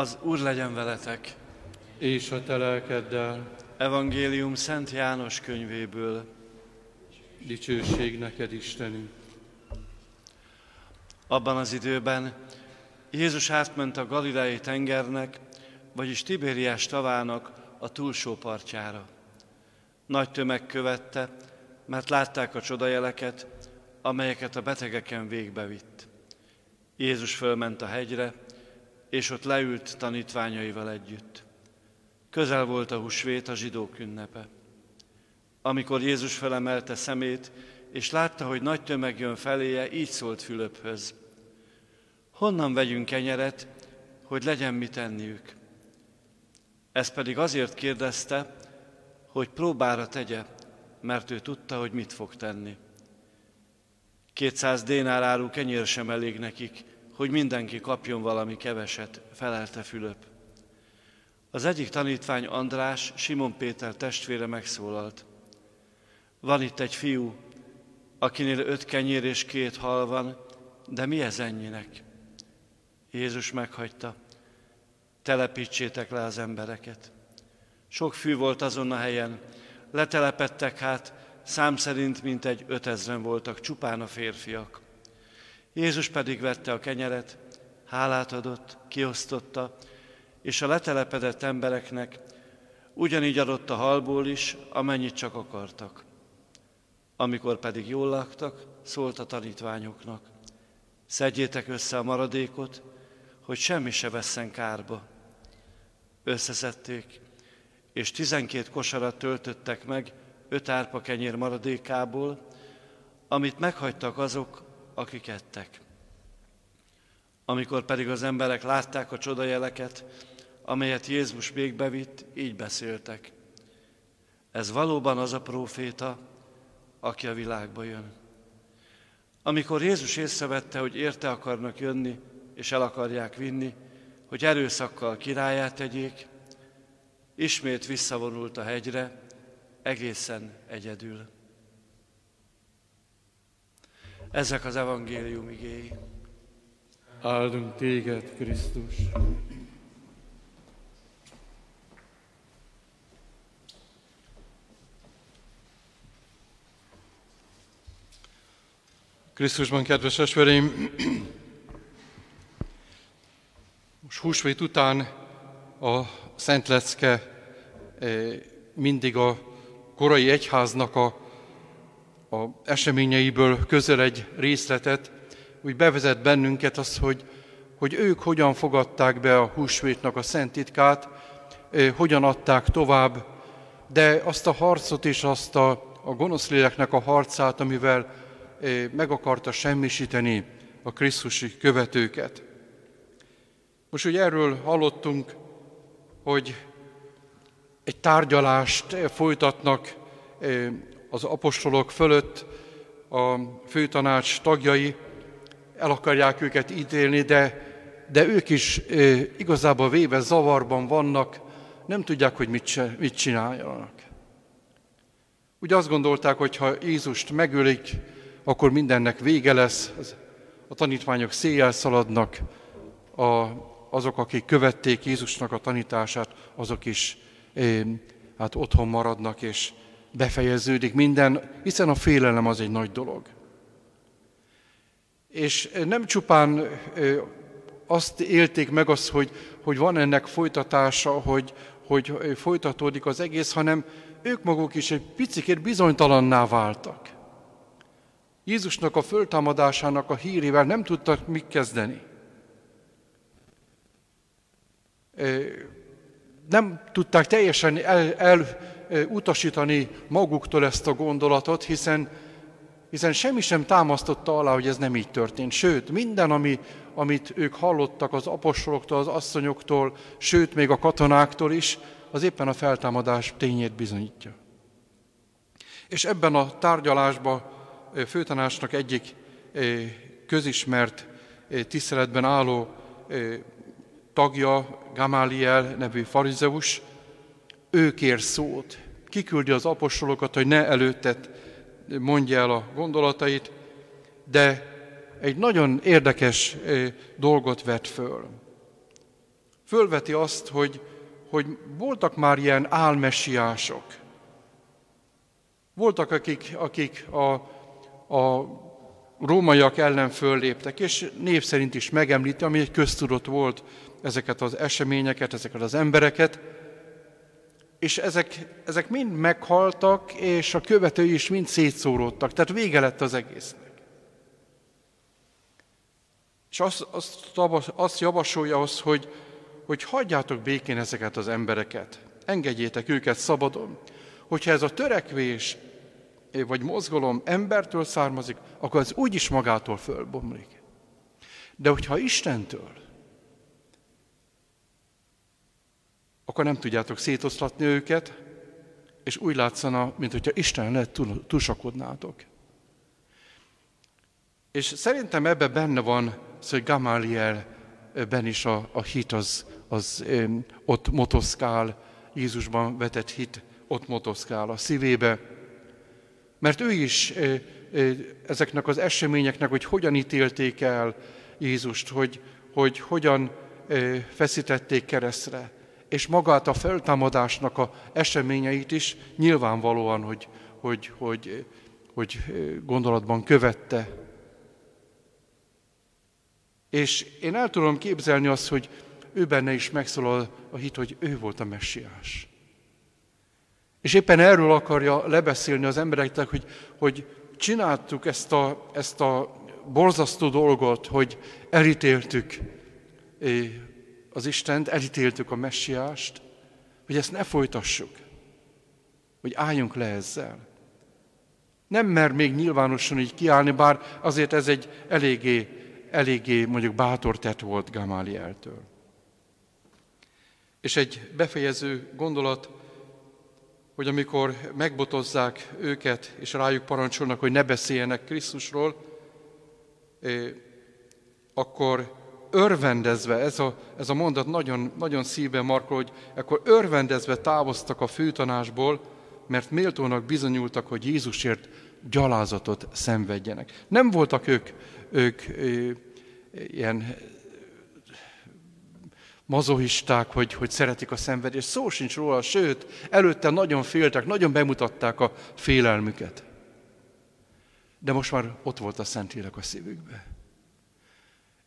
Az Úr legyen veletek. És a te lelkeddel. Evangélium Szent János könyvéből. Dicsőség neked, Istenünk. Abban az időben Jézus átment a Galilei tengernek, vagyis Tibériás tavának a túlsó partjára. Nagy tömeg követte, mert látták a csodajeleket, amelyeket a betegeken végbevitt. Jézus fölment a hegyre, és ott leült tanítványaival együtt. Közel volt a húsvét, a zsidók ünnepe. Amikor Jézus felemelte szemét, és látta, hogy nagy tömeg jön feléje, így szólt Fülöphöz. Honnan vegyünk kenyeret, hogy legyen mit enniük? Ez pedig azért kérdezte, hogy próbára tegye, mert ő tudta, hogy mit fog tenni. Kétszáz dénár áru kenyér sem elég nekik, hogy mindenki kapjon valami keveset, felelte Fülöp. Az egyik tanítvány András, Simon Péter testvére megszólalt. Van itt egy fiú, akinél öt kenyér és két hal van, de mi ez ennyinek? Jézus meghagyta, telepítsétek le az embereket. Sok fű volt azon a helyen, letelepettek hát, szám szerint mintegy ötezren voltak, csupán a férfiak. Jézus pedig vette a kenyeret, hálát adott, kiosztotta, és a letelepedett embereknek ugyanígy adott a halból is, amennyit csak akartak. Amikor pedig jól laktak, szólt a tanítványoknak, szedjétek össze a maradékot, hogy semmi se vesszen kárba. Összeszedték, és tizenkét kosarat töltöttek meg öt árpa kenyér maradékából, amit meghagytak azok, akik ettek. Amikor pedig az emberek látták a csodajeleket, amelyet Jézus még bevitt, így beszéltek. Ez valóban az a próféta, aki a világba jön. Amikor Jézus észrevette, hogy érte akarnak jönni, és el akarják vinni, hogy erőszakkal királyát tegyék, ismét visszavonult a hegyre, egészen egyedül. Ezek az evangélium igéi. Áldunk téged, Krisztus! Krisztusban, kedves esvereim, most húsvét után a Szent Lecke eh, mindig a korai egyháznak a, a eseményeiből közel egy részletet, úgy bevezet bennünket az, hogy, hogy ők hogyan fogadták be a húsvétnak a szent titkát, hogyan adták tovább, de azt a harcot és azt a, a gonosz a harcát, amivel meg akarta semmisíteni a Krisztusi követőket. Most ugye erről hallottunk, hogy egy tárgyalást folytatnak az apostolok fölött a főtanács tagjai, el akarják őket ítélni, de, de ők is igazából véve zavarban vannak, nem tudják, hogy mit, mit csináljanak. Úgy azt gondolták, hogy ha Jézust megölik, akkor mindennek vége lesz, a tanítványok széjjel szaladnak, a, azok, akik követték Jézusnak a tanítását, azok is é, hát otthon maradnak, és befejeződik minden, hiszen a félelem az egy nagy dolog. És nem csupán azt élték meg azt, hogy, hogy van ennek folytatása, hogy, hogy folytatódik az egész, hanem ők maguk is egy picikét bizonytalanná váltak. Jézusnak a föltámadásának a hírével nem tudtak mit kezdeni. Nem tudták teljesen elutasítani el, maguktól ezt a gondolatot, hiszen, hiszen semmi sem támasztotta alá, hogy ez nem így történt. Sőt, minden, ami, amit ők hallottak az apostoloktól, az asszonyoktól, sőt, még a katonáktól is, az éppen a feltámadás tényét bizonyítja. És ebben a tárgyalásban főtanácsnak egyik közismert tiszteletben álló tagja, Gamáliel nevű farizeus, ő kér szót, kiküldi az apostolokat, hogy ne előttet mondja el a gondolatait, de egy nagyon érdekes dolgot vet föl. fölveti azt, hogy, hogy voltak már ilyen álmesiások. Voltak, akik, akik a, a rómaiak ellen fölléptek, és név szerint is megemlíti, ami egy köztudott volt ezeket az eseményeket, ezeket az embereket, és ezek, ezek mind meghaltak, és a követői is mind szétszóródtak, tehát vége lett az egésznek. És azt, azt, azt javasolja az, hogy, hogy hagyjátok békén ezeket az embereket, engedjétek őket szabadon. Hogyha ez a törekvés vagy mozgalom embertől származik, akkor az úgyis magától fölbomlik. De hogyha Istentől, akkor nem tudjátok szétoszlatni őket, és úgy látszana, mint hogyha Isten lehet tusakodnátok. És szerintem ebbe benne van, hogy Gamalielben is a, a hit az, az öm, ott motoszkál, Jézusban vetett hit ott motoszkál a szívébe, mert ő is ezeknek az eseményeknek, hogy hogyan ítélték el Jézust, hogy, hogy hogyan feszítették keresztre, és magát a feltámadásnak a eseményeit is nyilvánvalóan, hogy, hogy, hogy, hogy gondolatban követte. És én el tudom képzelni azt, hogy ő benne is megszólal a hit, hogy ő volt a messiás. És éppen erről akarja lebeszélni az embereknek, hogy, hogy csináltuk ezt a, ezt a borzasztó dolgot, hogy elítéltük az Istent, elítéltük a messiást, hogy ezt ne folytassuk, hogy álljunk le ezzel. Nem mer még nyilvánosan így kiállni, bár azért ez egy eléggé, eléggé mondjuk bátor tett volt Gamálieltől. És egy befejező gondolat, hogy amikor megbotozzák őket, és rájuk parancsolnak, hogy ne beszéljenek Krisztusról, akkor örvendezve, ez a, ez a mondat nagyon, nagyon szívben markol, hogy akkor örvendezve távoztak a főtanásból, mert méltónak bizonyultak, hogy Jézusért gyalázatot szenvedjenek. Nem voltak ők, ők ö, ilyen mazohisták, hogy, hogy szeretik a szenvedést. Szó sincs róla, sőt, előtte nagyon féltek, nagyon bemutatták a félelmüket. De most már ott volt a Szentlélek a szívükbe.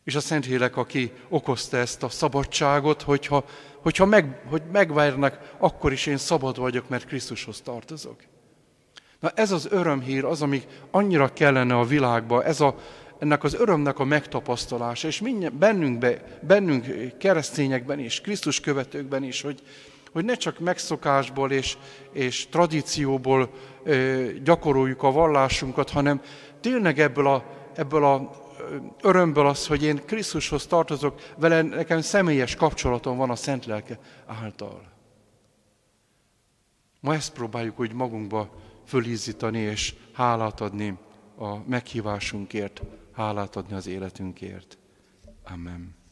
És a Szentlélek, aki okozta ezt a szabadságot, hogyha, hogyha meg, hogy megvárnak, akkor is én szabad vagyok, mert Krisztushoz tartozok. Na ez az örömhír, az, ami annyira kellene a világba, ez a, ennek az örömnek a megtapasztalása, és bennünk, bennünkbe, bennünk keresztényekben is, Krisztus követőkben is, hogy, hogy ne csak megszokásból és, és tradícióból ö, gyakoroljuk a vallásunkat, hanem tényleg ebből a, ebből a örömből az, hogy én Krisztushoz tartozok, vele nekem személyes kapcsolatom van a Szent Lelke által. Ma ezt próbáljuk úgy magunkba fölízítani és hálát adni a meghívásunkért, hálát adni az életünkért. Amen.